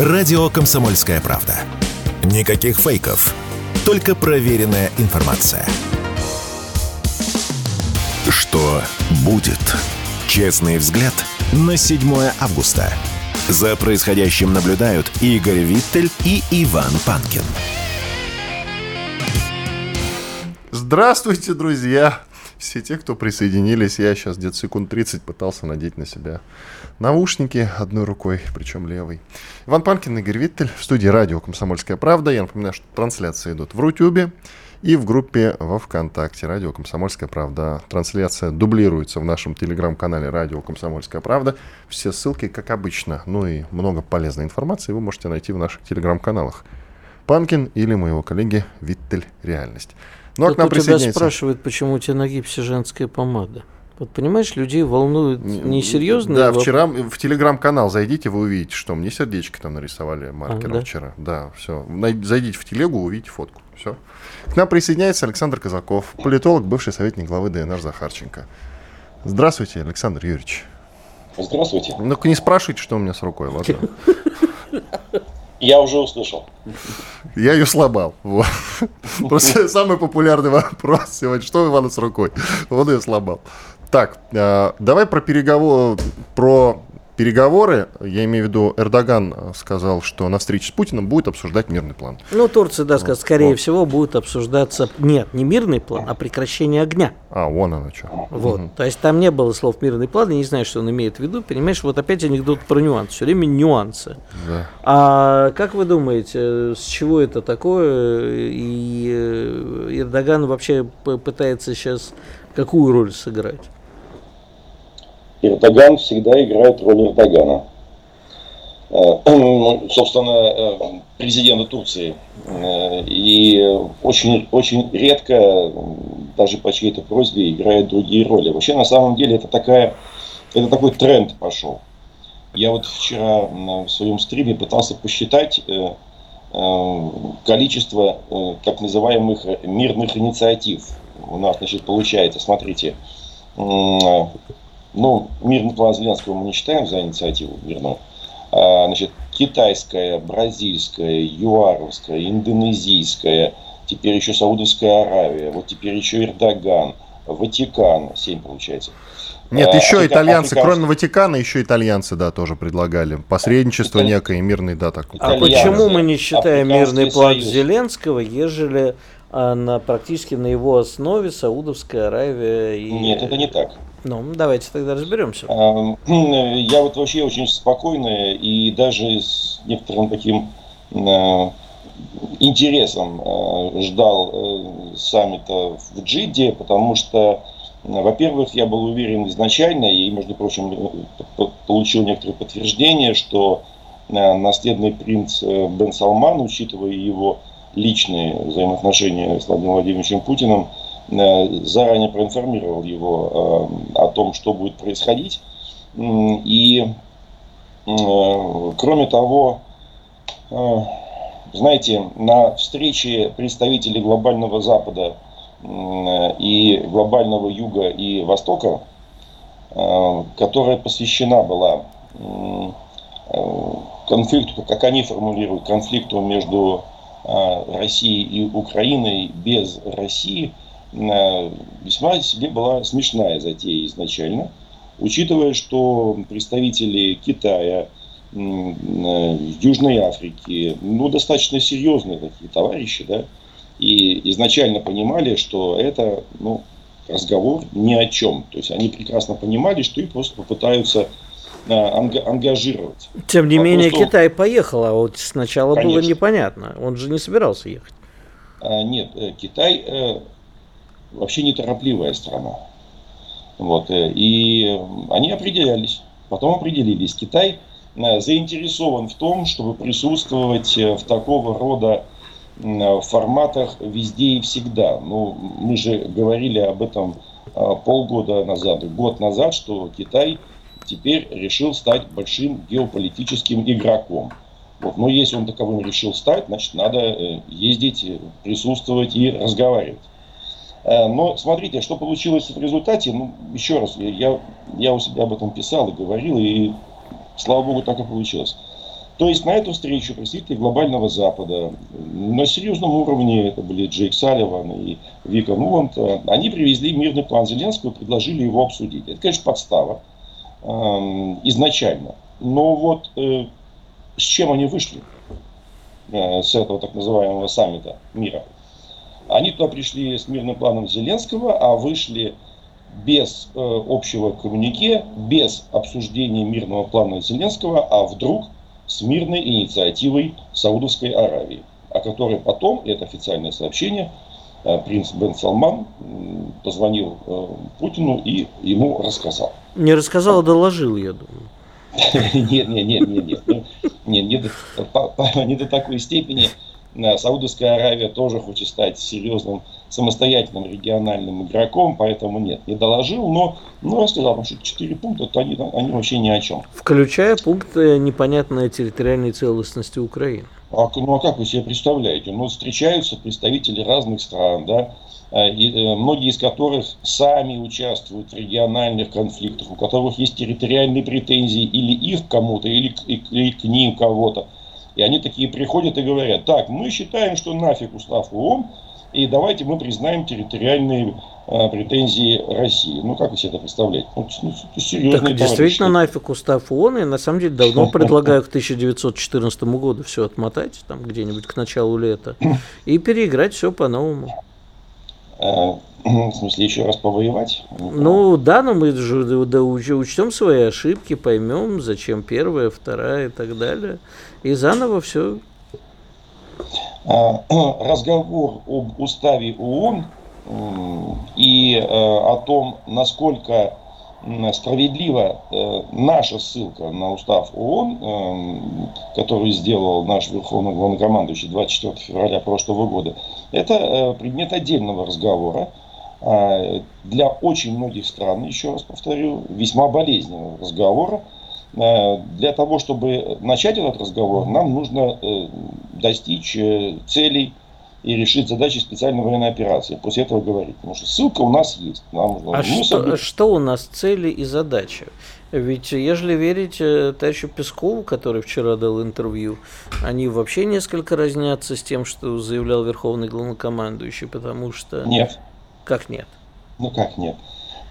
Радио «Комсомольская правда». Никаких фейков, только проверенная информация. Что будет? Честный взгляд на 7 августа. За происходящим наблюдают Игорь Виттель и Иван Панкин. Здравствуйте, друзья! Все те, кто присоединились, я сейчас где-то секунд 30 пытался надеть на себя наушники одной рукой, причем левой. Иван Панкин, Игорь Виттель, в студии радио «Комсомольская правда». Я напоминаю, что трансляции идут в Рутюбе и в группе во Вконтакте «Радио Комсомольская правда». Трансляция дублируется в нашем телеграм-канале «Радио Комсомольская правда». Все ссылки, как обычно, ну и много полезной информации вы можете найти в наших телеграм-каналах. Панкин или моего коллеги Виттель «Реальность». Ну, а к нам тебя спрашивают, почему у тебя на гипсе женская помада. Вот понимаешь, людей волнуют несерьезные Да, вчера в телеграм-канал зайдите, вы увидите, что мне сердечко там нарисовали маркером а, да? вчера. Да, все. Зайдите в телегу, увидите фотку. Все. К нам присоединяется Александр Казаков, политолог, бывший советник главы ДНР Захарченко. Здравствуйте, Александр Юрьевич. Здравствуйте. Ну-ка не спрашивайте, что у меня с рукой, ладно? Я уже услышал. Я ее сломал. Вот. Просто самый популярный вопрос сегодня. Что у Ивана с рукой? Он ее сломал. Так, э, давай про переговор, про переговоры, я имею в виду, Эрдоган сказал, что на встрече с Путиным будет обсуждать мирный план. Ну, Турция, да, сказал, скорее вот. всего, будет обсуждаться, нет, не мирный план, а прекращение огня. А, вон оно что. Вот, угу. то есть там не было слов мирный план, я не знаю, что он имеет в виду, понимаешь, вот опять анекдот про нюансы, все время нюансы. Да. А как вы думаете, с чего это такое, и э, Эрдоган вообще пытается сейчас какую роль сыграть? Эрдоган всегда играет роль Эрдогана. Э, собственно, э, президента Турции. Э, и очень, очень редко, даже по чьей-то просьбе, играет другие роли. Вообще, на самом деле, это, такая, это такой тренд пошел. Я вот вчера в своем стриме пытался посчитать количество так называемых мирных инициатив. У нас, значит, получается, смотрите, ну, мирный план Зеленского мы не считаем за инициативу мирную. А, значит, китайская, бразильская, юаровская, индонезийская, теперь еще Саудовская Аравия, вот теперь еще Эрдоган, Ватикан, 7 получается. Нет, а, еще Африка, итальянцы, африканский... кроме Ватикана, еще итальянцы, да, тоже предлагали. Посредничество Италь... некое, мирный, да, так. А почему мы не считаем мирный план Союз. Зеленского, ежели а, на, практически на его основе Саудовская Аравия и... Нет, это не так. Ну, давайте тогда разберемся. Я вот вообще очень спокойно и даже с некоторым таким э, интересом э, ждал э, саммита в Джиде, потому что, во-первых, я был уверен изначально и, между прочим, получил некоторые подтверждения, что наследный принц Бен Салман, учитывая его личные взаимоотношения с Владимиром Владимировичем Путиным, Э, заранее проинформировал его э, о том, что будет происходить. И, э, кроме того, знаете, на встрече представителей глобального Запада и глобального Юга и Востока, которая посвящена была конфликту, как они формулируют, конфликту между Россией и Украиной без России – Э, весьма себе была смешная затея изначально, учитывая, что представители Китая, э, Южной Африки, ну, достаточно серьезные такие товарищи, да, и изначально понимали, что это, ну, разговор ни о чем. То есть они прекрасно понимали, что их просто попытаются ангажировать. Тем не Вопрос менее, том, Китай поехал, а вот сначала конечно. было непонятно. Он же не собирался ехать. А, нет, Китай вообще неторопливая страна. Вот, э, и они определялись. Потом определились. Китай э, заинтересован в том, чтобы присутствовать э, в такого рода форматах везде и всегда. Ну, мы же говорили об этом полгода назад, год назад, что Китай теперь решил стать большим геополитическим игроком. Вот. Но если он таковым решил стать, значит, надо ездить, присутствовать и разговаривать. Э, но смотрите, что получилось в результате. Ну, еще раз, я, я у себя об этом писал и говорил, и слава богу, так и получилось. То есть на эту встречу представители глобального Запада на серьезном уровне, это были Джейк Салливан и Вика Нуланд, они привезли мирный план Зеленского и предложили его обсудить. Это, конечно, подстава э, изначально. Но вот э, с чем они вышли э, с этого так называемого саммита мира? Они туда пришли с мирным планом Зеленского, а вышли без э, общего коммунике, без обсуждения мирного плана Зеленского, а вдруг с мирной инициативой Саудовской Аравии, о которой потом, это официальное сообщение, принц Бен Салман позвонил э, Путину и ему рассказал. Не рассказал, а доложил, я думаю. Нет, нет, нет, нет, нет. Ну, не до такой степени. Э, Саудовская Аравия тоже хочет стать серьезным самостоятельным региональным игроком, поэтому нет, не доложил, но ну, рассказал, что четыре пункта, то они, они вообще ни о чем. Включая пункт непонятной территориальной целостности Украины. А, ну а как вы себе представляете? Ну, встречаются представители разных стран, да, э, и, э, многие из которых сами участвуют в региональных конфликтах, у которых есть территориальные претензии или их кому-то, или, или к ним кого-то. И они такие приходят и говорят, так, мы считаем, что нафиг устав ООН, и давайте мы признаем территориальные а, претензии России. Ну, как вы себе это представляете? Ну, ну, серьезные так, действительно, нафиг устав ООН, и на самом деле давно предлагаю к 1914 году все отмотать, там где-нибудь к началу лета, и переиграть все по-новому. А, в смысле, еще раз повоевать? Ну да, но мы же да, учтем свои ошибки, поймем, зачем первая, вторая и так далее. И заново все разговор об уставе ООН и э, о том, насколько справедлива э, наша ссылка на устав ООН, э, который сделал наш Верховный Главнокомандующий 24 февраля прошлого года, это предмет отдельного разговора. А, для очень многих стран, еще раз повторю, весьма болезненного разговора, Э, для того, чтобы начать этот разговор, нам нужно э, достичь э, целей и решить задачи специальной военной операции. После этого говорить. Потому что ссылка у нас есть. Нам, а что, собой... что у нас цели и задачи? Ведь, если верить товарищу Пескову, который вчера дал интервью, они вообще несколько разнятся с тем, что заявлял Верховный Главнокомандующий, потому что... Нет. Как нет? Ну как нет?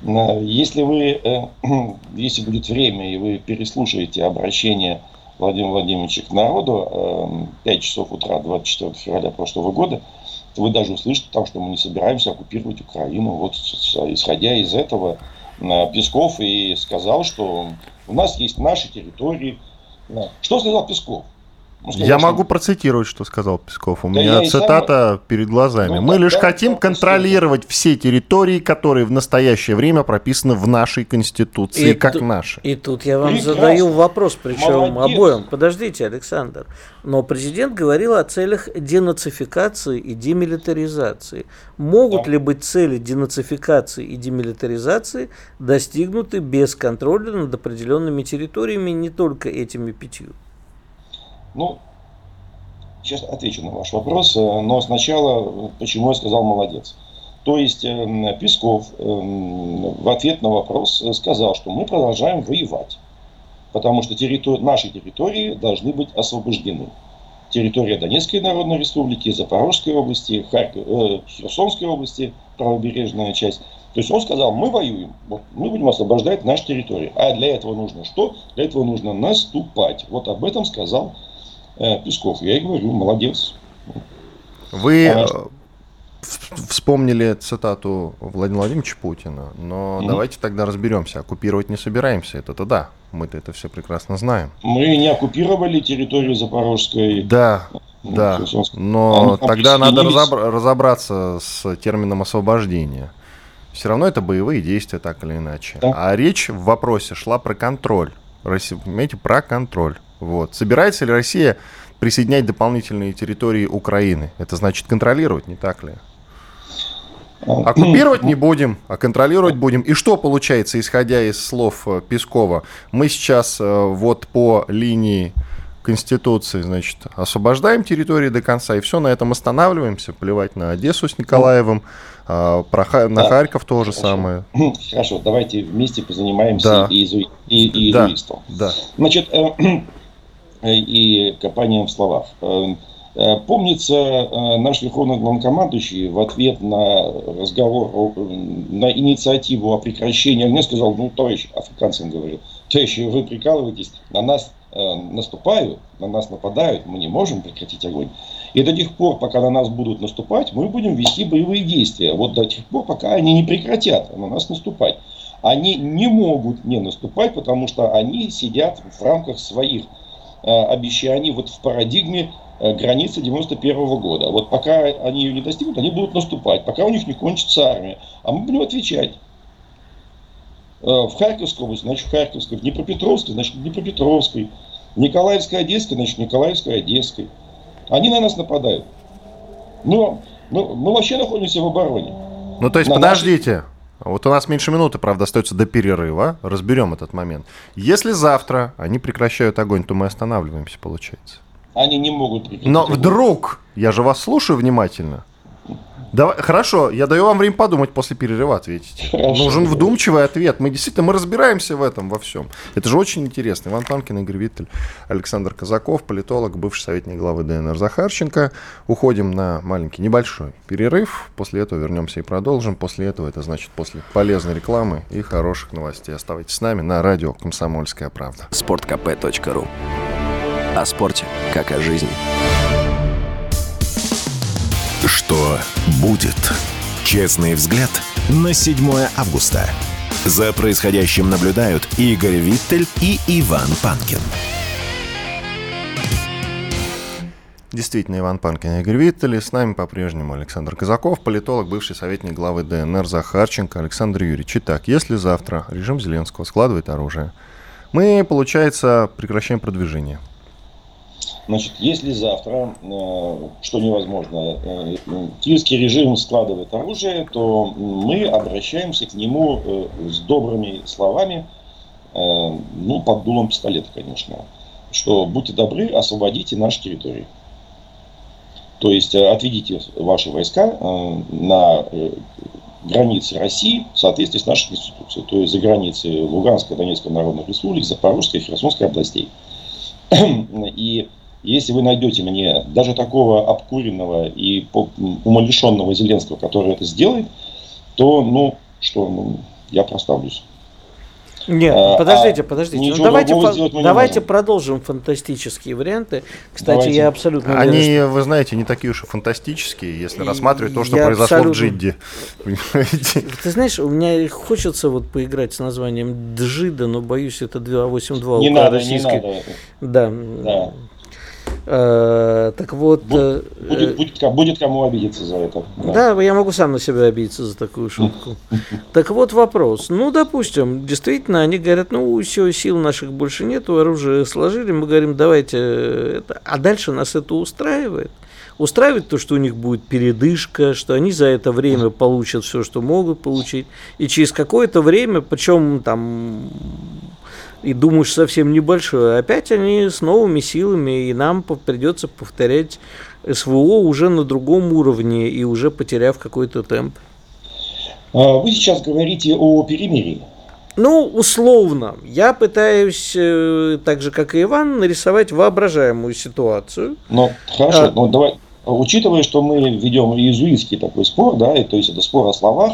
Если вы, э, если будет время, и вы переслушаете обращение Владимира Владимировича к народу 5 э, часов утра 24 февраля прошлого года, то вы даже услышите там, что мы не собираемся оккупировать Украину. Вот исходя из этого, э, Песков и сказал, что у нас есть наши территории. Что сказал Песков? Ну, я могу процитировать, что сказал Песков. У да меня цитата сам... перед глазами. Ну, Мы да, лишь да, хотим да, контролировать все территории, которые в настоящее время прописаны в нашей Конституции, и как ту... наши. И тут я вам Прекрасно. задаю вопрос, причем Молодец. обоим. Подождите, Александр. Но президент говорил о целях денацификации и демилитаризации. Могут да. ли быть цели денацификации и демилитаризации достигнуты без контроля над определенными территориями, не только этими пятью? Ну, сейчас отвечу на ваш вопрос, э, но сначала, почему я сказал молодец. То есть э, Песков э, в ответ на вопрос сказал, что мы продолжаем воевать, потому что территори- наши территории должны быть освобождены. Территория Донецкой Народной Республики, Запорожской области, Харьков, э, Херсонской области, правобережная часть. То есть он сказал, мы воюем, вот, мы будем освобождать наши территории. А для этого нужно что? Для этого нужно наступать. Вот об этом сказал Песков. Я и говорю, молодец. Вы а... вспомнили цитату Владимира Владимировича Путина, но mm давайте тогда разберемся. Оккупировать не собираемся, это-то да. Мы-то это все прекрасно знаем. Мы не оккупировали территорию Запорожской. Да, ну, да. Но а тогда надо разобр- разобраться с термином освобождения. Все равно это боевые действия, так или иначе. Да. А речь в вопросе шла про контроль. Понимаете, про контроль. Вот. Собирается ли Россия присоединять дополнительные территории Украины? Это значит контролировать, не так ли? Оккупировать не будем, а контролировать будем. И что получается, исходя из слов э, Пескова? Мы сейчас э, вот по линии Конституции, значит, освобождаем территории до конца, и все, на этом останавливаемся, плевать на Одессу с Николаевым, а, про, на да. Харьков то же самое. Хорошо, давайте вместе позанимаемся да. и, изу, и, и да. Да. Значит, э, и копанием в словах. Помнится, наш верховный главнокомандующий в ответ на разговор, на инициативу о прекращении огня сказал, ну, товарищ, африканцам говорил, товарищи, вы прикалываетесь, на нас наступают, на нас нападают, мы не можем прекратить огонь. И до тех пор, пока на нас будут наступать, мы будем вести боевые действия. Вот до тех пор, пока они не прекратят на нас наступать. Они не могут не наступать, потому что они сидят в рамках своих э, обещаний вот в парадигме э, границы 91 -го года. Вот пока они ее не достигнут, они будут наступать, пока у них не кончится армия. А мы будем отвечать. Э, в Харьковской области, значит, в Харьковской, в Днепропетровской, значит, в Днепропетровской, Николаевской, Одесской, значит, Николаевской, Одесской. Они на нас нападают. Но мы, мы вообще находимся в обороне. Ну, то есть, на подождите. Вот у нас меньше минуты, правда, остается до перерыва. Разберем этот момент. Если завтра они прекращают огонь, то мы останавливаемся, получается. Они не могут прекратить. Но вдруг, я же вас слушаю внимательно, Давай, хорошо, я даю вам время подумать после перерыва ответить. Хорошо, Нужен вдумчивый ответ. Мы действительно мы разбираемся в этом во всем. Это же очень интересно. Иван Панкин, Игорь Виттель, Александр Казаков, политолог, бывший советник главы ДНР Захарченко. Уходим на маленький небольшой перерыв. После этого вернемся и продолжим. После этого это значит после полезной рекламы и хороших новостей. Оставайтесь с нами на радио «Комсомольская правда». sportkp.ru О спорте, как о жизни. Что будет? Честный взгляд на 7 августа. За происходящим наблюдают Игорь Виттель и Иван Панкин. Действительно, Иван Панкин и Игорь Виттель. И с нами по-прежнему Александр Казаков, политолог, бывший советник главы ДНР Захарченко Александр Юрьевич. Итак, если завтра режим Зеленского складывает оружие, мы, получается, прекращаем продвижение. Значит, если завтра, э, что невозможно, э, киевский режим складывает оружие, то мы обращаемся к нему э, с добрыми словами, ну, под дулом пистолета, конечно, что будьте добры, освободите наши территории. То есть отведите ваши войска на границы России в соответствии с нашей Конституцией, то есть за границы Луганской, Донецкой народных республик, Запорожской и Херсонской областей. И если вы найдете мне даже такого обкуренного и умалишенного Зеленского, который это сделает, то, ну, что, ну, я проставлюсь. Нет, а, подождите, подождите. Ну, давайте по, давайте продолжим фантастические варианты. Кстати, давайте. я абсолютно Они, что... вы знаете, не такие уж и фантастические, если рассматривать то, что я произошло абсолютно... в Джидде. Ты знаешь, у меня хочется вот поиграть с названием Джида, но боюсь, это 282 не надо, российской... не надо. Да. да. Э, так вот... Будет, э, будет, будет кому обидеться за это. Да. да, я могу сам на себя обидеться за такую шутку. Так вот вопрос. Ну, допустим, действительно, они говорят, ну, все, сил наших больше нету, оружие сложили. Мы говорим, давайте это. А дальше нас это устраивает. Устраивает то, что у них будет передышка, что они за это время получат все, что могут получить. И через какое-то время, причем там и думаешь совсем небольшое, опять они с новыми силами, и нам придется повторять СВО уже на другом уровне и уже потеряв какой-то темп. А, вы сейчас говорите о перемирии. Ну, условно. Я пытаюсь, э, так же как и Иван, нарисовать воображаемую ситуацию. Ну, хорошо, а, ну давай, учитывая, что мы ведем иезуитский такой спор, да, и, то есть это спор о словах,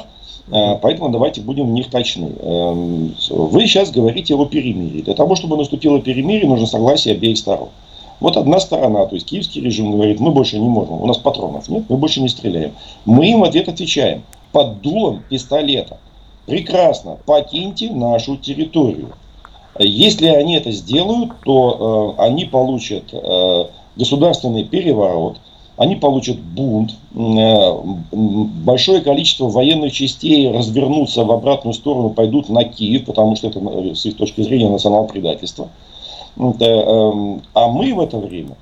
поэтому давайте будем в них точны. Эм, вы сейчас говорите о перемирии. Для того, чтобы наступило перемирие, нужно согласие обеих сторон. Вот одна сторона, то есть киевский режим говорит, мы больше не можем, у нас патронов нет, мы больше не стреляем. Мы им ответ отвечаем, под дулом пистолета. Прекрасно, покиньте нашу территорию. Если они это сделают, то э, они получат э, государственный переворот, они получат бунт, э, большое количество военных частей развернутся в обратную сторону, пойдут на Киев, потому что это э, с их точки зрения национальное предательство. Эм, а мы в это время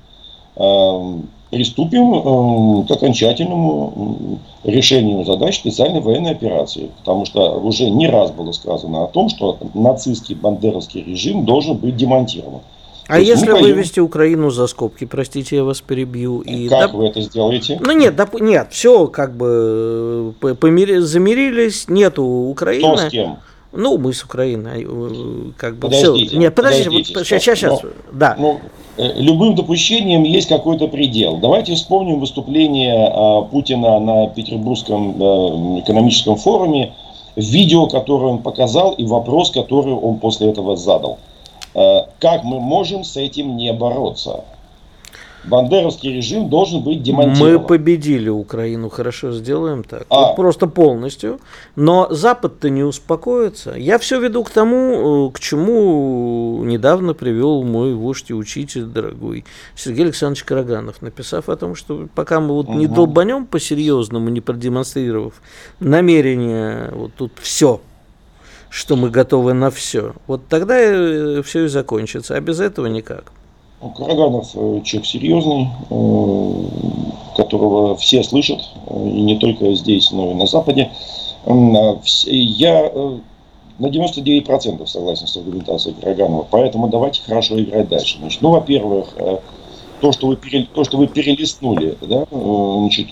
эм, приступим эм, к окончательному решению задач специальной военной операции. Потому что уже не раз было сказано о том, что нацистский бандеровский режим должен быть демонтирован. А если мы вывести Украину за скобки, простите, я вас перебью. И как да... вы это сделаете? Ну нет, доп... нет, все как бы э, помир... замирились, нету Украины. Кто с кем? Ну, мы с Украиной, э, как бы подождите, все. Нет, подождите, подождите вот, сейчас, сейчас, сейчас, но, да. Но, э, любым допущением есть какой-то предел. Давайте вспомним выступление а, Путина на Петербургском а, экономическом форуме, видео, которое он показал, и вопрос, который он после этого задал. А, как мы можем с этим не бороться? бандеровский режим должен быть демонтирован. Мы победили Украину, хорошо сделаем так. А. Вот просто полностью. Но Запад-то не успокоится. Я все веду к тому, э, к чему недавно привел мой вождь и учитель дорогой Сергей Александрович Караганов, написав о том, что пока мы вот угу. не долбанем по-серьезному, не продемонстрировав намерение, вот тут все, что мы готовы на все, вот тогда э, все и закончится, а без этого никак. Караганов э, человек серьезный, э, которого все слышат, и не только здесь, но и на Западе. А я на 99% согласен с аргументацией Караганова, поэтому давайте хорошо играть дальше. Значит, ну, во-первых, то, что вы, то, что вы перелистнули, да, значит,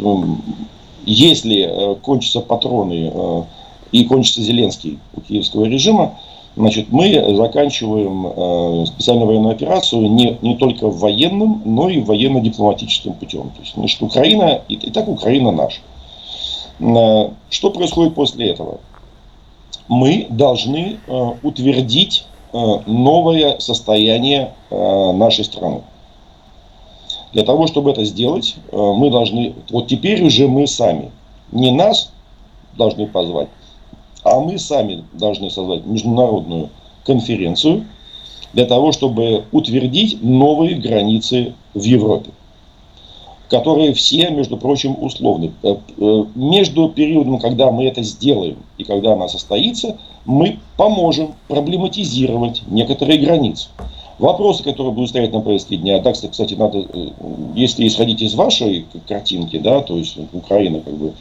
если кончатся патроны и кончится Зеленский у киевского режима, Значит, мы заканчиваем э, специальную военную операцию не, не только в военном, но и военно-дипломатическим путем. То есть, значит, Украина, и, и так Украина наша. Э, что происходит после этого? Мы должны э, утвердить э, новое состояние э, нашей страны. Для того, чтобы это сделать, э, мы должны, вот теперь уже мы сами, не нас должны позвать, а мы сами должны создать международную конференцию для того, чтобы утвердить новые границы в Европе, которые все, между прочим, условны. Э, э, между периодом, когда мы это сделаем и когда она состоится, мы поможем проблематизировать некоторые границы. Вопросы, которые будут стоять на повестке дня, да, кстати, надо, э, если исходить из вашей картинки, да, то есть Украина как бы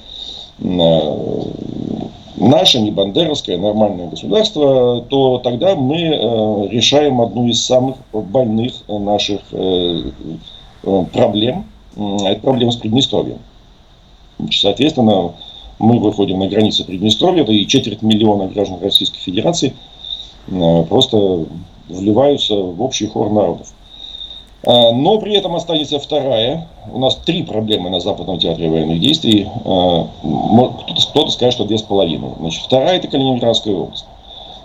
наше, не бандеровское, нормальное государство, то тогда мы э, решаем одну из самых больных наших э, э, проблем. Это проблема с Приднестровьем. Соответственно, мы выходим на границы Приднестровья, и четверть миллиона граждан Российской Федерации просто вливаются в общий хор народов. А, но при этом останется вторая. У нас три проблемы на Западном театре военных действий. А, кто-то скажет, что две с половиной. Значит, вторая это Калининградская область,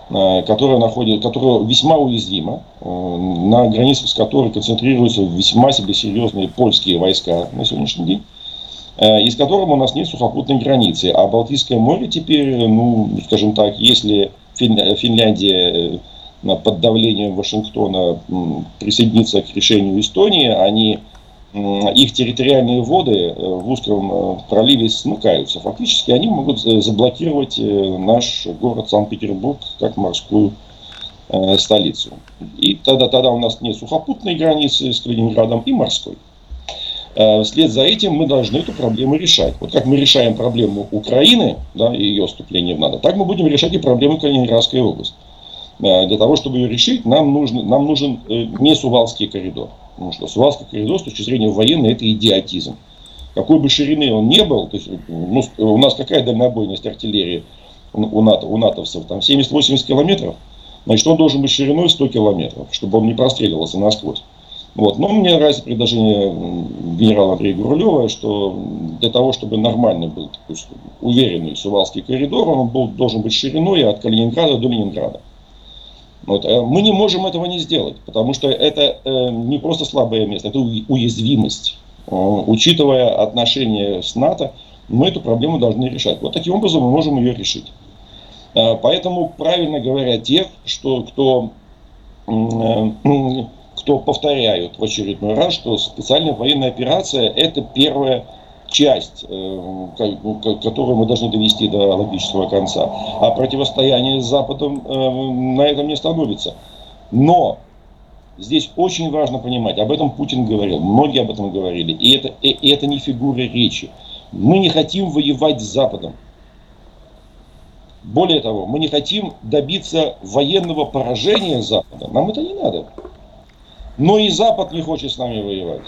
а, которая, находит, которая весьма уязвима, на границах с которой концентрируются весьма себе серьезные польские войска на сегодняшний день и с у нас нет сухопутной границы. А Балтийское море теперь, ну, скажем так, если Финляндия под давлением Вашингтона присоединиться к решению Эстонии, они, их территориальные воды э, в узком э, проливе смыкаются. Фактически они могут заблокировать э, наш город Санкт-Петербург как морскую столицу. И тогда, тогда у нас нет сухопутной границы с Калининградом и морской. Вслед за этим мы должны эту проблему решать. Вот как мы решаем проблему Украины да, и ее вступления в НАТО, так мы будем решать и проблему Калининградской области. Э, для того, чтобы ее решить, нам, нужно, нам нужен э, не Сувалский коридор. Потому что Сувалский коридор с точки зрения военной это идиотизм. Какой бы ширины он не был, то есть, ну, у нас какая дальнобойность артиллерии у, НАТО, у натовцев, там 70-80 километров, значит он должен быть шириной 100 километров, чтобы он не простреливался насквозь. Вот. Но мне нравится предложение генерала Андрея Гурулева, что для того, чтобы нормальный был такой уверенный Сувалский коридор, он был, должен быть шириной от Калининграда до Ленинграда. Вот. Э, мы не можем этого не сделать, потому что это э, не просто слабое место, это уязвимость. Э, учитывая отношения с НАТО, мы эту проблему должны решать. Вот таким образом мы можем ее решить. Поэтому правильно говорят те, что кто, кто повторяют в очередной раз, что специальная военная операция это первая часть, э, которую мы должны довести до логического конца. А противостояние с Западом э, на этом не становится. Но здесь очень важно понимать, об этом Путин говорил, многие об этом говорили, и это, и это не фигура речи. Мы не хотим воевать с Западом. Более того, мы не хотим добиться военного поражения Запада. Нам это не надо. Но и Запад не хочет с нами воевать.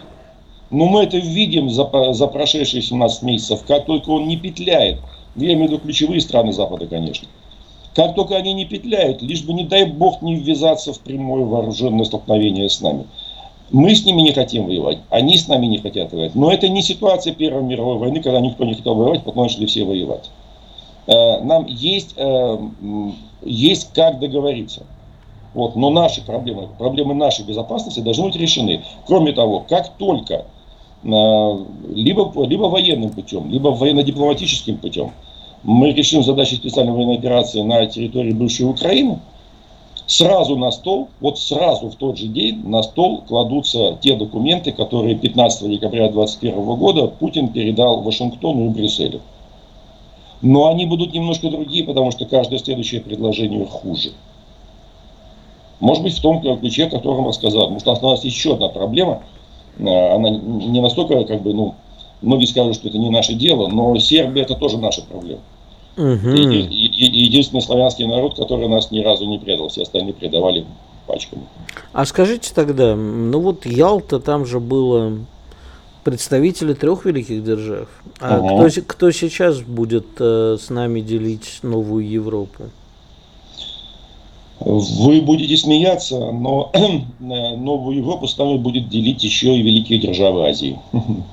Но мы это видим за, за прошедшие 17 месяцев, как только он не петляет. Я имею в виду ключевые страны Запада, конечно. Как только они не петляют, лишь бы, не дай бог, не ввязаться в прямое вооруженное столкновение с нами. Мы с ними не хотим воевать, они с нами не хотят воевать. Но это не ситуация Первой мировой войны, когда никто не хотел воевать, потом начали все воевать. Э, нам есть, э, есть как договориться. Вот, но наши проблемы, проблемы нашей безопасности должны быть решены. Кроме того, как только либо, либо военным путем, либо военно-дипломатическим путем мы решим задачи специальной военной операции на территории бывшей Украины, сразу на стол, вот сразу в тот же день на стол кладутся те документы, которые 15 декабря 2021 года Путин передал Вашингтону и Брюсселю. Но они будут немножко другие, потому что каждое следующее предложение хуже. Может быть, в том ключе, о котором я сказал. Потому что у нас еще одна проблема. Э, она не настолько, как бы, ну, многие скажут, что это не наше дело, но Сербия это тоже наша проблема. Угу. Единственный славянский народ, который нас ни разу не предал, все остальные предавали пачками. А скажите тогда, ну вот Ялта, там же было представители трех великих держав. А угу. кто, кто сейчас будет э, с нами делить новую Европу? Вы будете смеяться, но новую Европу с нами будет делить еще и великие державы Азии.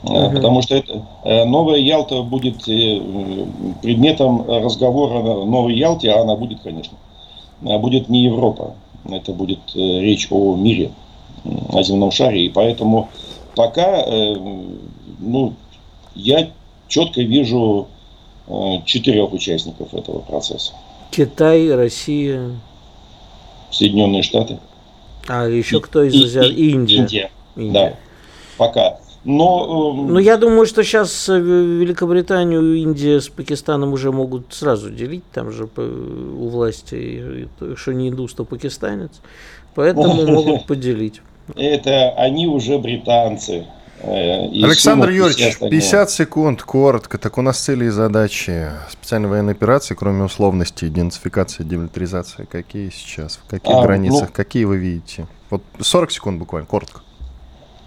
Угу. Потому что это, э, новая Ялта будет э, предметом разговора новой Ялте, а она будет, конечно, будет не Европа. Это будет речь о мире, о земном шаре. И поэтому пока ну, я четко вижу четырех участников этого процесса. Китай, Россия. Соединенные Штаты. А еще кто из Азии? Индия. Индия. Индия. Да. Пока. Но, э, ну, я думаю, что сейчас э, Великобританию, Индия с Пакистаном уже могут сразу делить, там же у власти, что не индус, то пакистанец, поэтому могут поделить. Это они уже британцы. Э, и Александр Юрьевич, 50 секунд, коротко. Так у нас цели и задачи специальной военной операции, кроме условности, идентификации, демилитаризации, какие сейчас? В каких а, границах? Ну, какие вы видите? Вот 40 секунд буквально, коротко.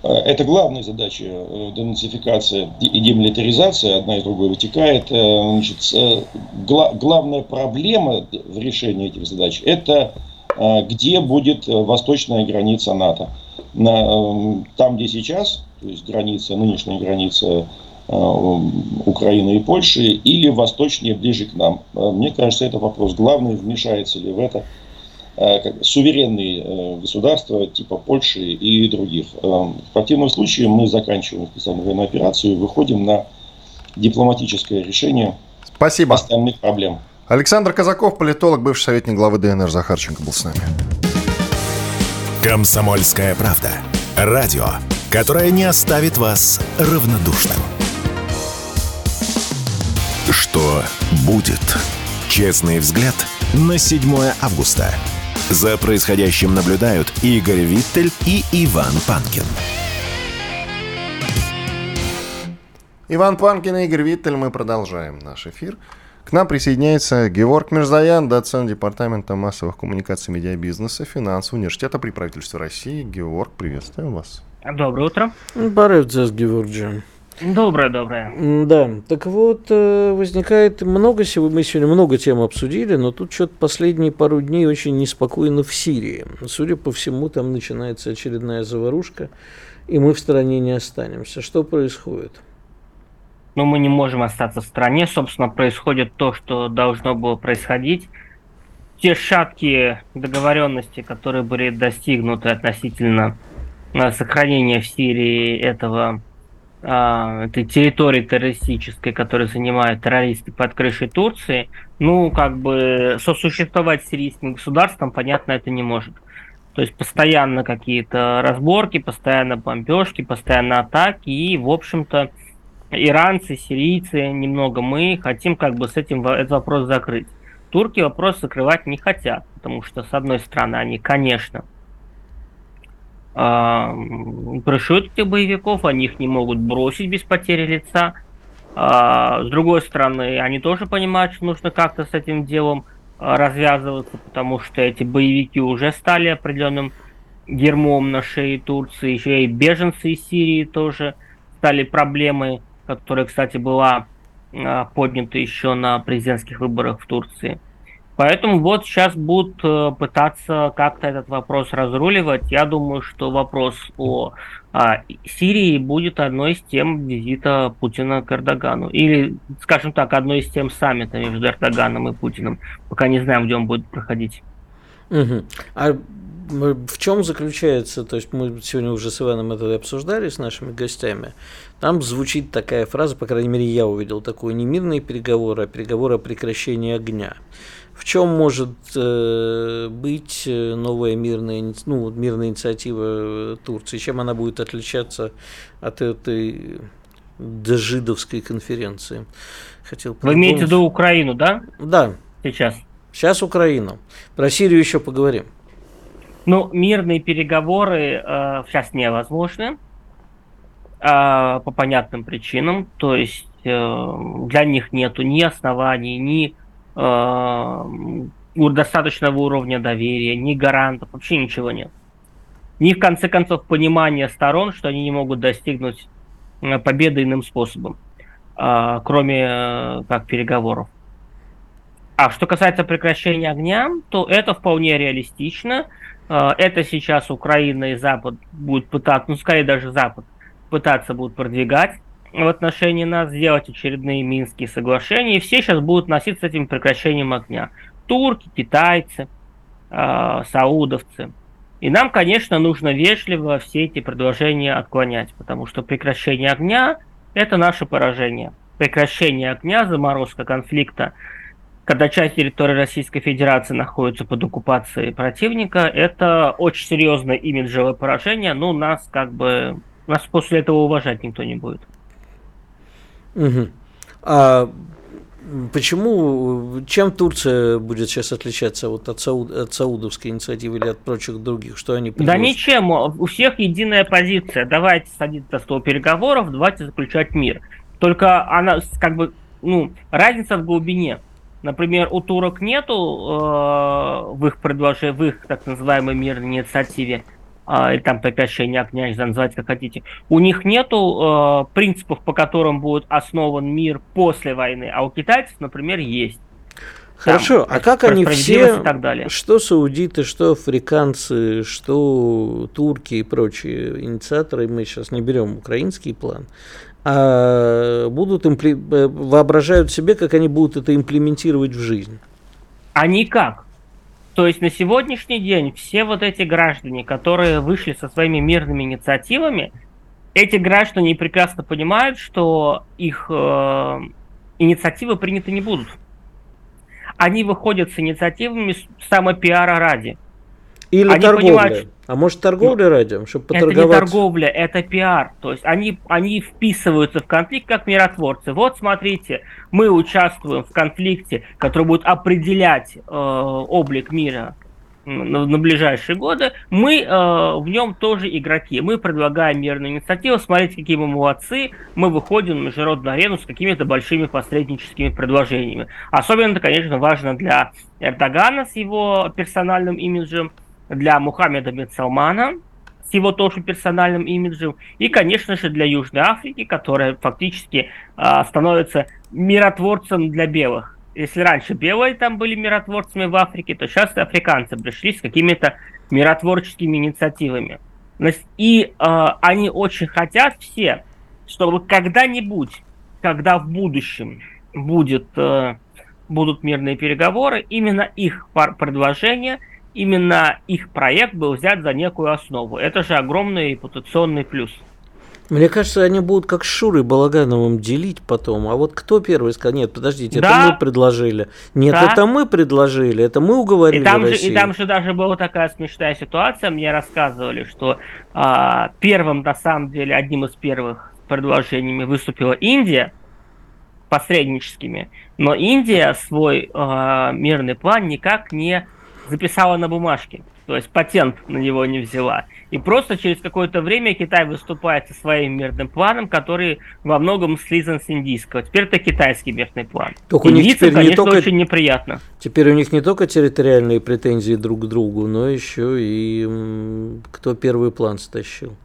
Э, это главная задача э, денацификация и демилитаризация, одна и другая вытекает. Значит, гла- главная проблема в решении этих задач – это где будет восточная граница НАТО. На, там, где сейчас то есть граница, нынешняя граница э, Украины и Польши, или восточнее, ближе к нам. Э, мне кажется, это вопрос главный, вмешается ли в это э, суверенные государства типа Польши и других. В противном случае мы заканчиваем специальную военную операцию и выходим на дипломатическое решение Спасибо. остальных проблем. Александр Казаков, политолог, бывший советник главы ДНР Захарченко был с нами. Комсомольская правда. Радио которая не оставит вас равнодушным. Что будет? Честный взгляд на 7 августа. За происходящим наблюдают Игорь Виттель и Иван Панкин. Иван Панкин и Игорь Виттель. Мы продолжаем наш эфир. К нам присоединяется Георг Мирзаян, доцент Департамента массовых коммуникаций медиабизнеса Финансового университета при правительстве России. Георг, приветствуем вас. Доброе утро. Баревцес, Георгий. Доброе, доброе. Да, так вот, э, возникает много, мы сегодня много тем обсудили, но тут что-то последние пару дней очень неспокойно в Сирии. Судя по всему, там начинается очередная заварушка, и мы в стране не останемся. Что происходит? Ну, мы не можем остаться в стране. Собственно, происходит то, что должно было происходить. Те шаткие договоренности, которые были достигнуты относительно сохранения в Сирии этого а, этой территории террористической, которую занимают террористы под крышей Турции, ну, как бы сосуществовать с сирийским государством, понятно, это не может. То есть постоянно какие-то разборки, постоянно бомбежки, постоянно атаки, и, в общем-то, иранцы, сирийцы, немного мы хотим как бы с этим этот вопрос закрыть. Турки вопрос закрывать не хотят, потому что, с одной стороны, они, конечно, а, пришьют этих боевиков, они их не могут бросить без потери лица. А, с другой стороны, они тоже понимают, что нужно как-то с этим делом а, развязываться, потому что эти боевики уже стали определенным гермом на шее Турции, еще и беженцы из Сирии тоже стали проблемой, которая, кстати, была поднята еще на президентских выборах в Турции. Поэтому вот сейчас будут э, пытаться как-то этот вопрос разруливать. Я думаю, что вопрос о а, Сирии будет одной из тем визита Путина к Эрдогану. Или, скажем так, одной из тем саммита между Эрдоганом и Путиным. Пока не знаем, где он будет проходить. Угу. А в чем заключается, то есть мы сегодня уже с Иваном это обсуждали с нашими гостями, там звучит такая фраза, по крайней мере я увидел такую, не мирные переговоры, а переговоры о прекращении огня. В чем может э, быть э, новая мирная, ну, мирная инициатива Турции? Чем она будет отличаться от этой дожидовской конференции? Хотел Вы имеете в виду Украину, да? Да. Сейчас. Сейчас Украину. Про Сирию еще поговорим. Ну, мирные переговоры э, сейчас невозможны э, по понятным причинам. То есть э, для них нету ни оснований, ни э, достаточного уровня доверия, ни гарантов, вообще ничего нет. Ни в конце концов понимания сторон, что они не могут достигнуть э, победы иным способом, э, кроме э, как переговоров. А что касается прекращения огня, то это вполне реалистично. Э, это сейчас Украина и Запад будут пытаться, ну скорее даже Запад, пытаться будут продвигать в отношении нас, сделать очередные Минские соглашения, и все сейчас будут носиться с этим прекращением огня. Турки, китайцы, э, саудовцы. И нам, конечно, нужно вежливо все эти предложения отклонять, потому что прекращение огня – это наше поражение. Прекращение огня, заморозка конфликта – когда часть территории Российской Федерации находится под оккупацией противника, это очень серьезное имиджевое поражение, но нас как бы нас после этого уважать никто не будет. Угу. А почему, чем Турция будет сейчас отличаться вот от, сауд, от саудовской инициативы или от прочих других? Что они предложат? Да ничем, у всех единая позиция. Давайте садиться за стол переговоров, давайте заключать мир. Только она как бы, ну, разница в глубине. Например, у турок нету э, в их предложении, в их так называемой мирной инициативе, или там прекращение огня, не знаю, называть как хотите, у них нету э, принципов, по которым будет основан мир после войны, а у китайцев, например, есть. Хорошо, там, а как они все, и так далее. что саудиты, что африканцы, что турки и прочие инициаторы, мы сейчас не берем украинский план, а будут импли... Э, воображают себе, как они будут это имплементировать в жизнь. А никак. То есть на сегодняшний день все вот эти граждане, которые вышли со своими мирными инициативами, эти граждане прекрасно понимают, что их э, инициативы приняты не будут. Они выходят с инициативами самопиара ради. Или они торговля. Понимают, а может торговля ну, ради, чтобы поторговать? Это не торговля, это пиар. То есть они, они вписываются в конфликт как миротворцы. Вот смотрите, мы участвуем в конфликте, который будет определять э, облик мира на, на ближайшие годы. Мы э, в нем тоже игроки. Мы предлагаем мирную инициативу. Смотрите, какие мы молодцы. Мы выходим на международную арену с какими-то большими посредническими предложениями. Особенно это, конечно, важно для Эрдогана с его персональным имиджем для Мухаммеда бен Салмана с его тоже персональным имиджем, и, конечно же, для Южной Африки, которая фактически э, становится миротворцем для белых. Если раньше белые там были миротворцами в Африке, то сейчас африканцы пришли с какими-то миротворческими инициативами. И э, они очень хотят все, чтобы когда-нибудь, когда в будущем будет, э, будут мирные переговоры, именно их предложения – именно их проект был взят за некую основу. Это же огромный репутационный плюс. Мне кажется, они будут как с Шурой Балагановым делить потом. А вот кто первый сказал, нет, подождите, да. это мы предложили. Нет, да. это мы предложили, это мы уговорили и там Россию. Же, и там же даже была такая смешная ситуация, мне рассказывали, что а, первым, на самом деле, одним из первых предложениями выступила Индия, посредническими, но Индия свой э, мирный план никак не записала на бумажке, то есть патент на него не взяла. И просто через какое-то время Китай выступает со своим мирным планом, который во многом слизан с индийского. Теперь это китайский мирный план. Только у них теперь конечно, не только, очень неприятно. Теперь у них не только территориальные претензии друг к другу, но еще и кто первый план стащил.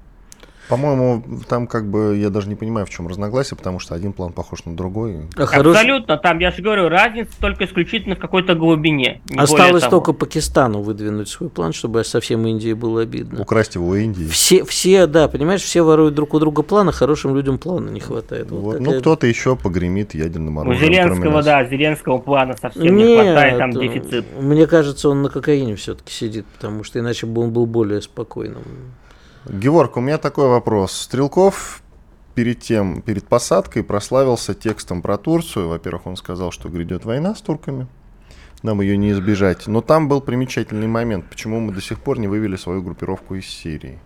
По-моему, там как бы я даже не понимаю, в чем разногласие, потому что один план похож на другой. А хорош... Абсолютно, там, я же говорю, разница только исключительно в какой-то глубине. Осталось только Пакистану выдвинуть свой план, чтобы совсем Индии было обидно. Украсть его у Индии. Все, все, да, понимаешь, все воруют друг у друга планы, хорошим людям плана не хватает. Вот вот, ну, кто-то еще погремит ядерным оружием. У Зеленского, да, Зеленского плана совсем Нет, не хватает, там дефицит. Мне кажется, он на кокаине все-таки сидит, потому что иначе бы он был более спокойным. Георг, у меня такой вопрос. Стрелков перед тем, перед посадкой прославился текстом про Турцию. Во-первых, он сказал, что грядет война с турками. Нам ее не избежать. Но там был примечательный момент, почему мы до сих пор не вывели свою группировку из Сирии.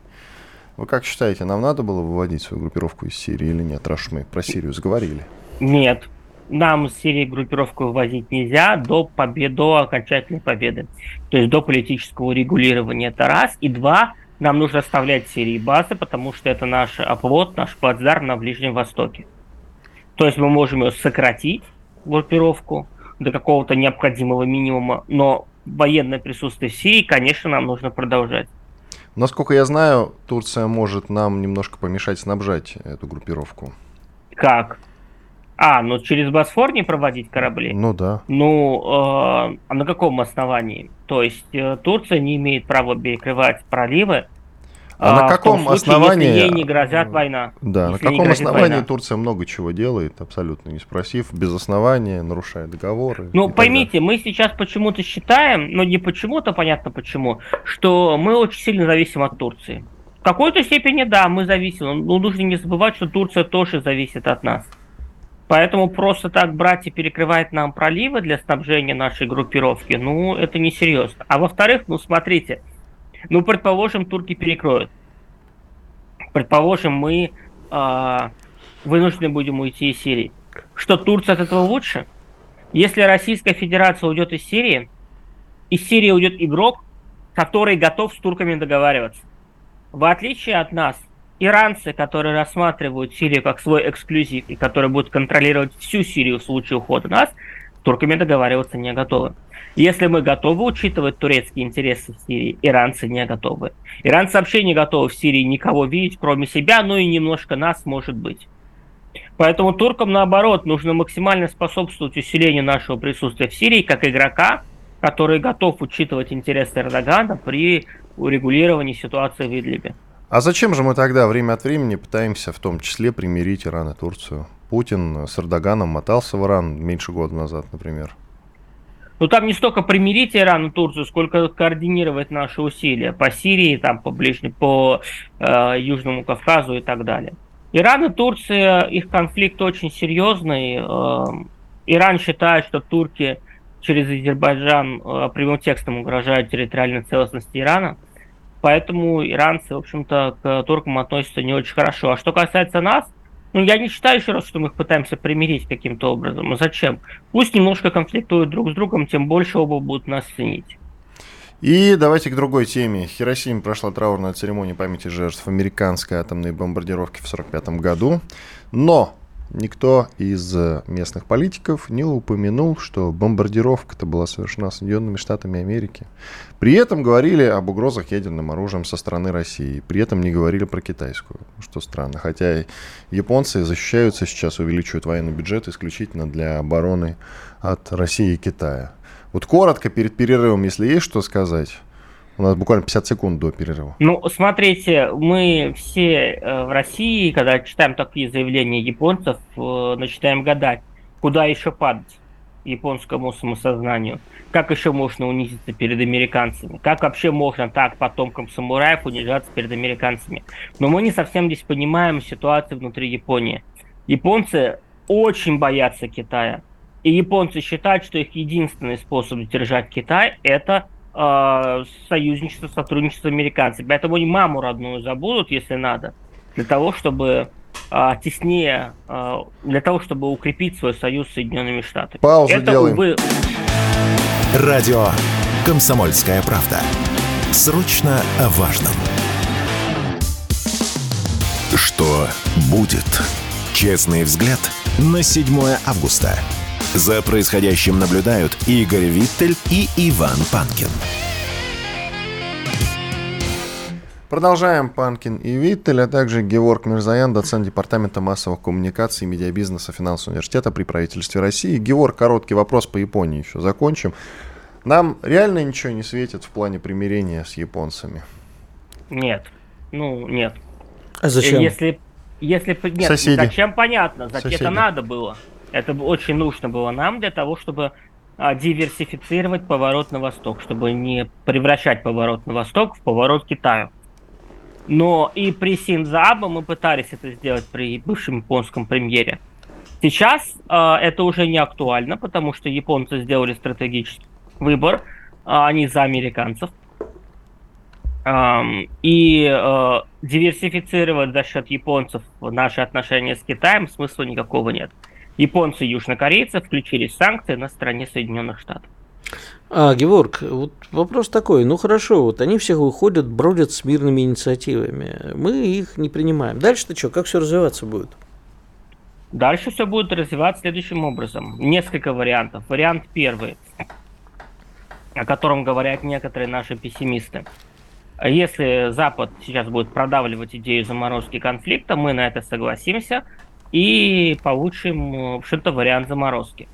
Вы как считаете, нам надо было выводить свою группировку из Сирии или нет, раз мы про Сирию заговорили? Нет. Нам с Сирии группировку вывозить нельзя до, побед, до окончательной победы. То есть до политического регулирования. Это раз. И два, нам нужно оставлять Сирии базы, потому что это наш оплот, наш плацдарм на Ближнем Востоке. То есть мы можем ее сократить, группировку, до какого-то необходимого минимума, но военное присутствие в Сирии, конечно, нам нужно продолжать. Насколько я знаю, Турция может нам немножко помешать снабжать эту группировку. Как? А, ну через Босфор не проводить корабли? Ну да. Ну, э, а на каком основании? То есть э, Турция не имеет права перекрывать проливы, а, а на каком случае, основании... Если ей не грозят война. Да, на каком основании война. Турция много чего делает, абсолютно не спросив, без основания, нарушая договоры? Ну, поймите, мы сейчас почему-то считаем, но не почему-то, понятно почему, что мы очень сильно зависим от Турции. В какой-то степени, да, мы зависим, но нужно не забывать, что Турция тоже зависит от нас. Поэтому просто так брать и перекрывать нам проливы для снабжения нашей группировки, ну, это несерьезно. А во-вторых, ну, смотрите, ну, предположим, турки перекроют. Предположим, мы э, вынуждены будем уйти из Сирии. Что Турция от этого лучше? Если Российская Федерация уйдет из Сирии, из Сирии уйдет игрок, который готов с турками договариваться. В отличие от нас, иранцы, которые рассматривают Сирию как свой эксклюзив и которые будут контролировать всю Сирию в случае ухода нас, с турками договариваться не готовы. Если мы готовы учитывать турецкие интересы в Сирии, иранцы не готовы. Иранцы вообще не готовы в Сирии никого видеть, кроме себя, ну и немножко нас, может быть. Поэтому туркам, наоборот, нужно максимально способствовать усилению нашего присутствия в Сирии как игрока, который готов учитывать интересы Эрдогана при урегулировании ситуации в Идлибе. А зачем же мы тогда время от времени пытаемся в том числе примирить Иран и Турцию? Путин с Эрдоганом мотался в Иран меньше года назад, например. Ну там не столько примирить Иран и Турцию, сколько координировать наши усилия по Сирии, там по ближнему, по э, Южному Кавказу и так далее. Иран и Турция, их конфликт очень серьезный. Э, Иран считает, что турки через Азербайджан э, прямым текстом угрожают территориальной целостности Ирана. Поэтому иранцы, в общем-то, к туркам относятся не очень хорошо. А что касается нас, ну, я не считаю еще раз, что мы их пытаемся примирить каким-то образом. А зачем? Пусть немножко конфликтуют друг с другом, тем больше оба будут нас ценить. И давайте к другой теме. В Хиросиме прошла траурная церемония памяти жертв американской атомной бомбардировки в 1945 году. Но Никто из э, местных политиков не упомянул, что бомбардировка-то была совершена Соединенными Штатами Америки. При этом говорили об угрозах ядерным оружием со стороны России. При этом не говорили про китайскую, что странно. Хотя японцы защищаются сейчас, увеличивают военный бюджет исключительно для обороны от России и Китая. Вот коротко перед перерывом, если есть что сказать. У нас буквально 50 секунд до перерыва. Ну, смотрите, мы все э, в России, когда читаем такие заявления японцев, э, начинаем гадать, куда еще падать японскому самосознанию. Как еще можно унизиться перед американцами? Как вообще можно так потомкам самураев унижаться перед американцами? Но мы не совсем здесь понимаем ситуацию внутри Японии. Японцы очень боятся Китая. И японцы считают, что их единственный способ держать Китай – это э, союзничество, сотрудничество с американцами. Поэтому они маму родную забудут, если надо, для того, чтобы э, теснее, э, для того, чтобы укрепить свой союз с Соединенными Штатами. Паузу Это, делаем. Увы... Радио «Комсомольская правда». Срочно о важном. Что будет? Честный взгляд на 7 августа. За происходящим наблюдают Игорь Виттель и Иван Панкин. Продолжаем. Панкин и Виттель, а также Георг Мирзаян, доцент Департамента массовых коммуникаций и медиабизнеса Финансового университета при правительстве России. Георг, короткий вопрос по Японии еще закончим. Нам реально ничего не светит в плане примирения с японцами? Нет. Ну, нет. А зачем? Если, если нет, Соседи. зачем понятно, зачем Соседи. это надо было. Это очень нужно было нам для того, чтобы а, диверсифицировать поворот на восток, чтобы не превращать поворот на восток в поворот к Китаю. Но и при Синдзабе мы пытались это сделать при бывшем японском премьере. Сейчас а, это уже не актуально, потому что японцы сделали стратегический выбор, а, они за американцев. Ам, и э, диверсифицировать за счет японцев наши отношения с Китаем смысла никакого нет. Японцы и южнокорейцы включили санкции на стороне Соединенных Штатов. А, Георг, вот вопрос такой. Ну хорошо, вот они все выходят, бродят с мирными инициативами. Мы их не принимаем. Дальше-то что, как все развиваться будет? Дальше все будет развиваться следующим образом. Несколько вариантов. Вариант первый, о котором говорят некоторые наши пессимисты. Если Запад сейчас будет продавливать идею заморозки конфликта, мы на это согласимся и получим, э, в общем-то, вариант заморозки.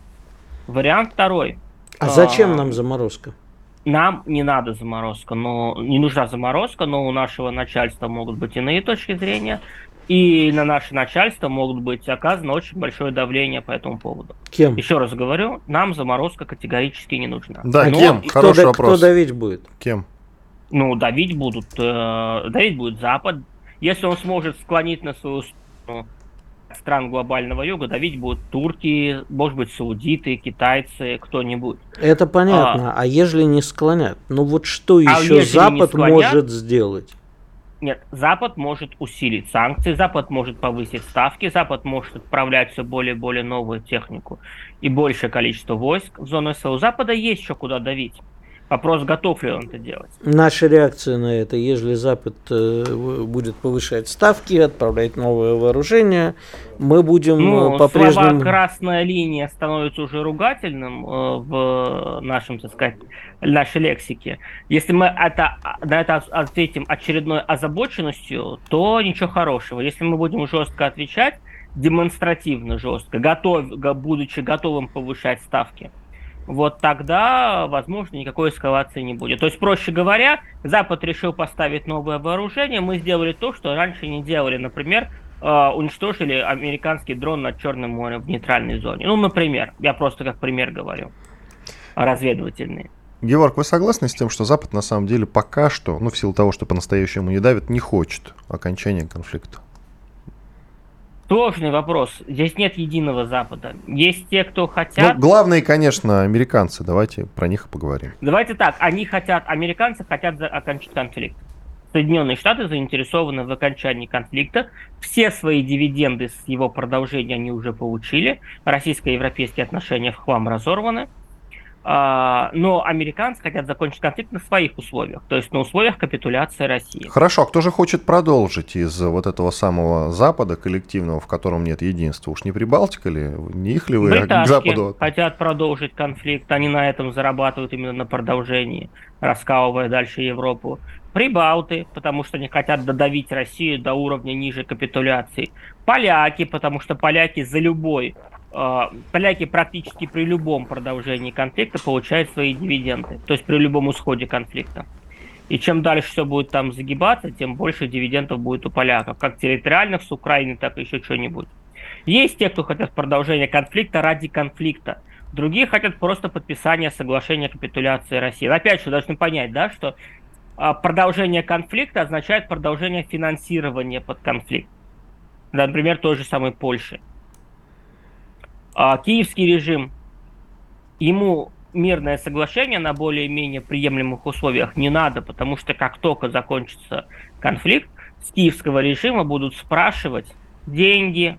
Вариант второй. А зачем А, нам заморозка? Нам не надо заморозка, но не нужна заморозка, но у нашего начальства могут быть иные точки зрения, и на наше начальство могут быть оказано очень большое давление по этому поводу. Кем? Еще раз говорю, нам заморозка категорически не нужна. Да, Но- кем? И Хороший кто, да- вопрос. кто давить будет? Кем? Ну, давить будут, э, давить будет Запад. Если он сможет склонить на свою сторону стран глобального юга, давить будут турки, может быть, саудиты, китайцы, кто-нибудь. Это понятно. А, ежели не склонят? Ну вот что А еще Запад склонят? может сделать? Нет, Запад может усилить санкции, Запад может повысить ставки, Запад может отправлять все более и более новую технику и большее количество войск в зону СВО. У Запада есть еще куда давить. Вопрос, готов ли он это делать. Наша реакция на это, ежели Запад э, будет повышать ставки, отправлять новое вооружение, мы будем Ну, э, слова по-прежнему... «красная линия» становится уже ругательным э, в нашем, так сказать, нашей лексике. Если мы это, на это ответим очередной озабоченностью, то ничего хорошего. Если мы будем жестко отвечать, демонстративно жестко, готов, го- будучи готовым повышать ставки, вот тогда, возможно, никакой эскалации не будет. То есть, проще говоря, Запад решил поставить новое вооружение, мы сделали то, что раньше не делали. Например, э, уничтожили американский дрон над Черным морем в нейтральной зоне. Ну, например, я просто как пример говорю, разведывательный. Георг, вы согласны с тем, что Запад на самом деле пока что, ну в силу того, что по-настоящему не давит, не хочет окончания конфликта? Сложный вопрос. Здесь нет единого Запада. Есть те, кто хотят... Ну, главные, конечно, американцы. Давайте про них поговорим. Давайте так, они хотят, американцы хотят окончить конфликт. Соединенные Штаты заинтересованы в окончании конфликта. Все свои дивиденды с его продолжения они уже получили. Российско-европейские отношения в хлам разорваны. А, Но американцы хотят закончить конфликт на своих условиях, то есть на условиях капитуляции России. Хорошо, а кто же хочет продолжить из вот этого самого Запада коллективного, в котором нет единства? Уж не Прибалтика ли? Не их ли вы а к Западу? хотят продолжить конфликт, они на этом зарабатывают именно на продолжении, раскалывая дальше Европу. Прибалты, потому что они хотят додавить Россию до уровня ниже капитуляции. Поляки, потому что поляки за любой, поляки практически при любом продолжении конфликта получают свои дивиденды, то есть при любом исходе конфликта. И чем дальше все будет там загибаться, тем больше дивидендов будет у поляков, как территориальных с Украины, так и еще что-нибудь. Есть те, кто хотят продолжения конфликта ради конфликта. Другие хотят просто подписания соглашения о капитуляции России. Опять же, должны понять, да, что а, продолжение конфликта означает продолжение финансирования под конфликт. Например, той же самой Польши. А, Киевский режим, ему мирное соглашение на более-менее приемлемых условиях не надо, потому что как только закончится конфликт, с киевского режима будут спрашивать деньги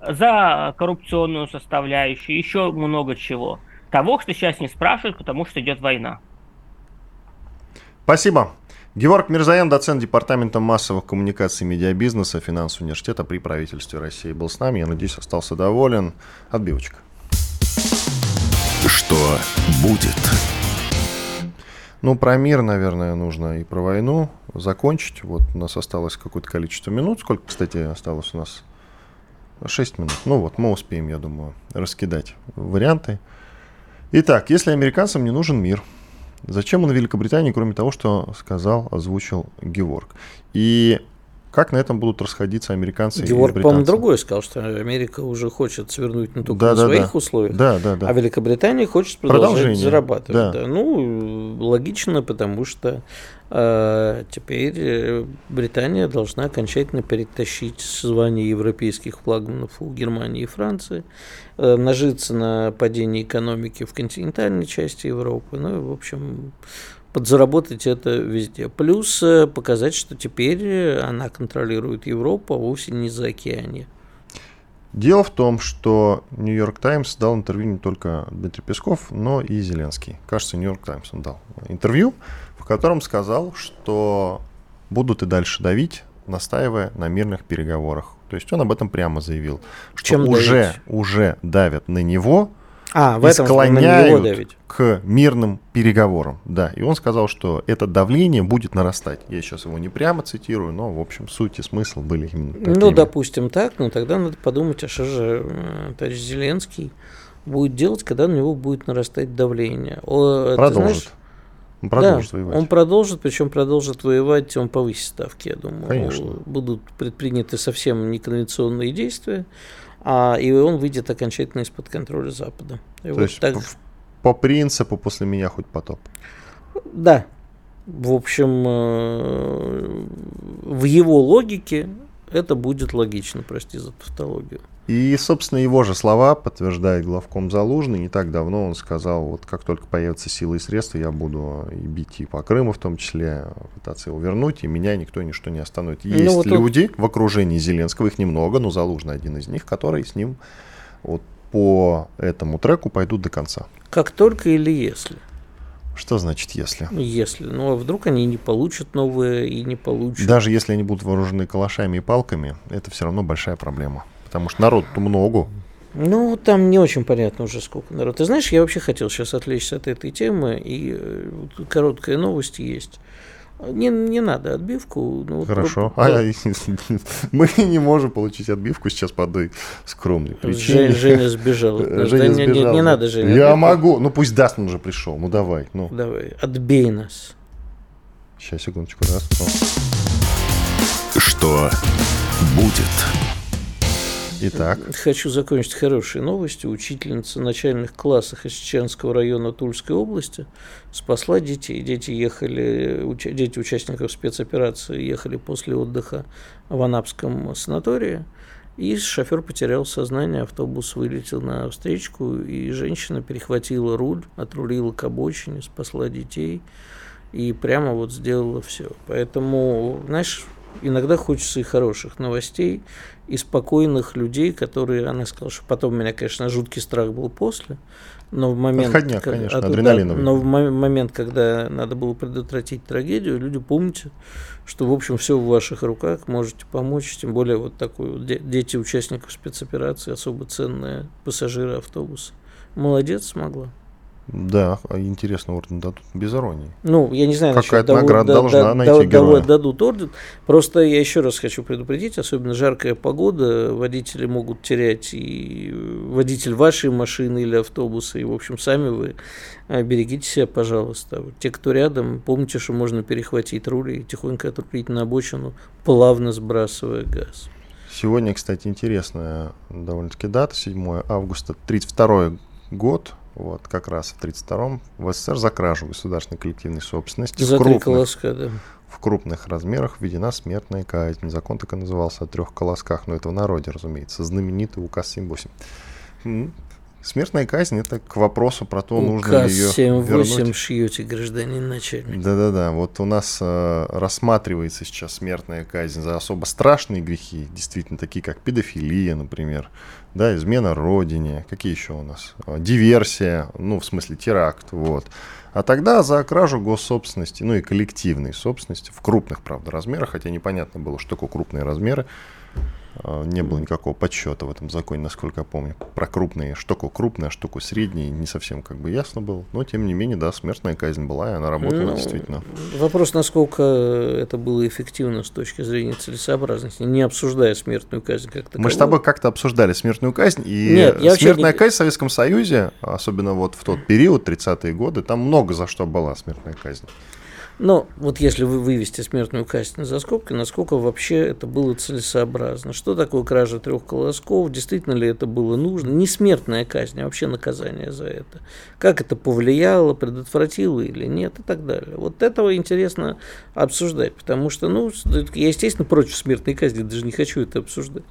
за коррупционную составляющую, еще много чего. Того, что сейчас не спрашивают, потому что идет война. Спасибо. Георг Мирзаян, доцент Департамента массовых коммуникаций и медиабизнеса Финансового университета при правительстве России был с нами. Я надеюсь, остался доволен. Отбивочка. Что будет? Ну, про мир, наверное, нужно и про войну закончить. Вот у нас осталось какое-то количество минут. Сколько, кстати, осталось у нас? 6 минут. Ну вот, мы успеем, я думаю, раскидать варианты. Итак, если американцам не нужен мир, зачем он Великобритании, кроме того, что сказал, озвучил Геворг? И как на этом будут расходиться американцы Георг, и британцы? по-моему, другой сказал, что Америка уже хочет свернуть не только Да, на да, своих да. условиях, Да, да, да. а Великобритания хочет продолжать Продолжение, зарабатывать. да. да. Ну, логично, потому что теперь э, Британия должна окончательно перетащить звание европейских флагманов у Германии и Франции, э, нажиться на падении экономики в континентальной части Европы. Ну, и, в общем, подзаработать это везде. Плюс э, показать, что теперь она контролирует Европу, а вовсе не за океане. Дело в том, что Нью-Йорк Таймс дал интервью не только Дмитрий Песков, но и Зеленский. Кажется, Нью-Йорк Таймс он дал интервью, в котором сказал, что будут и дальше давить, настаивая на мирных переговорах. То есть он об этом прямо заявил, что Чем уже, давить? уже давят на него А, в и этом склоняют давить. к мирным переговорам. Да, и он сказал, что это давление будет нарастать. Я сейчас его не прямо цитирую, но, в общем, суть и смысл были именно такими. Ну, допустим, так, но тогда надо подумать, а что же э, товарищ Зеленский будет делать, когда на него будет нарастать давление. О, ты Продолжит. знаешь, Он продолжит да, воевать. Он продолжит, причем продолжит воевать, он повысит ставки, я думаю. Конечно. Будут предприняты совсем неконвенционные действия, а, и он выйдет окончательно из-под контроля Запада. И То вот есть так- по, по принципу после меня хоть потоп. Да. В общем, э, в его логике это будет логично, прости за тавтологию. И, собственно, его же слова подтверждает главком Залужный. Не так давно он сказал, вот как только появятся силы и средства, я буду и бить и по Крыму в том числе, пытаться его вернуть, и меня никто ничто не остановит. Ну, Есть вот тут- люди в окружении Зеленского, их немного, но Залужный один из них, которые с ним вот по этому треку пойдут до конца. Как только или если. Что значит если? Ну, Если. Ну, а вдруг они не получат новые и не получат. Даже если они будут вооружены калашами и палками, это все равно большая проблема. Потому что народу много. Ну, там не очень понятно уже, сколько народ. Ты знаешь, я вообще хотел сейчас отвлечься от этой темы, и э, вот короткая новость есть. Не, не надо отбивку. ну, вот Хорошо. про- А, мы не можем получить отбивку сейчас по одной скромной Жень- причине. Женя сбежал. Женя Да не- не, сбежал, не да. надо, Женя. Я отбивку. могу. Ну пусть даст, он уже пришел. Ну давай. Ну, Давай, отбей нас. сейчас, секундочку. Раз. Ну. Что будет? Итак, Хочу закончить хорошей новостью. Учительница начальных классов из Чеченского района Тульской области спасла детей. Дети ехали, уча- дети участников спецоперации ехали после отдыха в Анапском санатории. И шофер потерял сознание, автобус вылетел на встречку, и женщина перехватила руль, отрулила к обочине, спасла детей и прямо вот сделала все. Поэтому, знаешь, иногда хочется и хороших новостей, и спокойных людей, которые, она сказала, что потом у меня, конечно, жуткий страх был после, но в момент... Отходняк, как- конечно, а то- адреналиновый. но в мо- момент, когда надо было предотвратить трагедию, люди помните, что, в общем, все в ваших руках, можете помочь, тем более вот такой вот де- дети участников спецоперации, особо ценные пассажиры автобуса. Молодец, смогла. Да, а интересно, орден дадут без иронии. Ну, я не знаю, Какая-то награда да- должна да- найти да- героя. дадут орден. Просто я еще раз хочу предупредить, особенно жаркая погода, водители могут терять и водитель вашей машины или автобуса, и, в общем, сами вы а, берегите себя, пожалуйста. Вот Те, кто рядом, помните, что можно перехватить руль и тихонько отрулить на обочину, плавно сбрасывая газ. Сегодня, кстати, интересная довольно-таки дата, 7 августа, 32 год, вот как раз в 32-м в СССР за кражу государственной коллективной собственности в За три крупных, колоска, да. в крупных размерах введена смертная казнь. Закон так и назывался о трех колосках, но это в народе, разумеется, знаменитый указ 7.8. Смертная казнь это к вопросу про то, нужно Указ ли ее 7-8 вернуть. шьете, гражданин начальник. Да-да-да, вот у нас э, рассматривается сейчас смертная казнь за особо страшные грехи, действительно такие как педофилия, например, да, измена родине, какие еще у нас, Э, диверсия, ну в смысле теракт, вот. А тогда за кражу госсобственности, ну и коллективной собственности в крупных, правда, размерах, хотя непонятно было, что такое крупные размеры, не было никакого подсчета в этом законе, насколько я помню. Про крупные, штуку крупная, штуку средней, не совсем как бы ясно было. Но, тем не менее, да, смертная казнь была, и она работала ну, действительно. Вопрос, насколько это было эффективно с точки зрения целесообразности, не обсуждая смертную казнь как таковую. Мы с тобой как-то обсуждали смертную казнь, и Нет, смертная не... казнь в Советском Союзе, особенно вот в тот период, 30-е годы, там много за что была смертная казнь. Но вот если вы вывести смертную казнь за скобки, насколько вообще это было целесообразно? Что такое кража трех колосков? Действительно ли это было нужно? Не смертная казнь, а вообще наказание за это. Как это повлияло, предотвратило или нет и так далее. Вот этого интересно обсуждать, потому что, ну, я, естественно, против смертной казни, даже не хочу это обсуждать.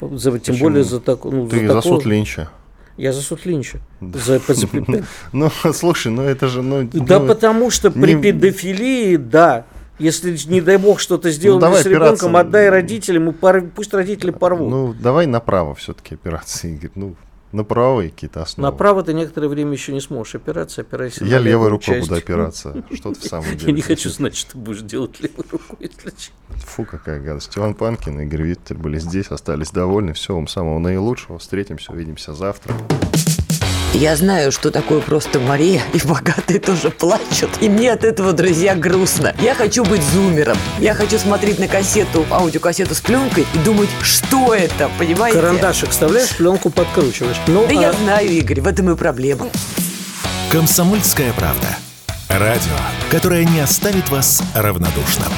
За, тем более за, так, ну, Ты за, за суд Линча. Я за суд Линча. За, за Ну, слушай, ну это же... Ну, да ну, потому что при не... педофилии, да, если, не дай бог, что-то сделали ну, с ребенком, отдай родителям, и пор... пусть родители порвут. Ну, давай направо все-таки операции. Ну, на правые какие-то основы. Направо ты некоторое время еще не сможешь опираться, опирайся Я левой рукой часть. буду опираться. Что ты в самом деле? Я не хочу знать, что ты будешь делать левой рукой, если Фу, какая гадость. Иван Панкин и Игорь Виттель были здесь, остались довольны. Всего вам самого наилучшего. Встретимся, увидимся завтра. Я знаю, что такое просто Мария, и богатые тоже плачут. И мне от этого, друзья, грустно. Я хочу быть зумером. Я хочу смотреть на кассету, аудиокассету с пленкой и думать, что это, понимаете? Карандашик вставляешь, пленку подкручиваешь. Ну, да а... я знаю, Игорь, в этом и проблема. Комсомольская правда. Радио, которое не оставит вас равнодушным.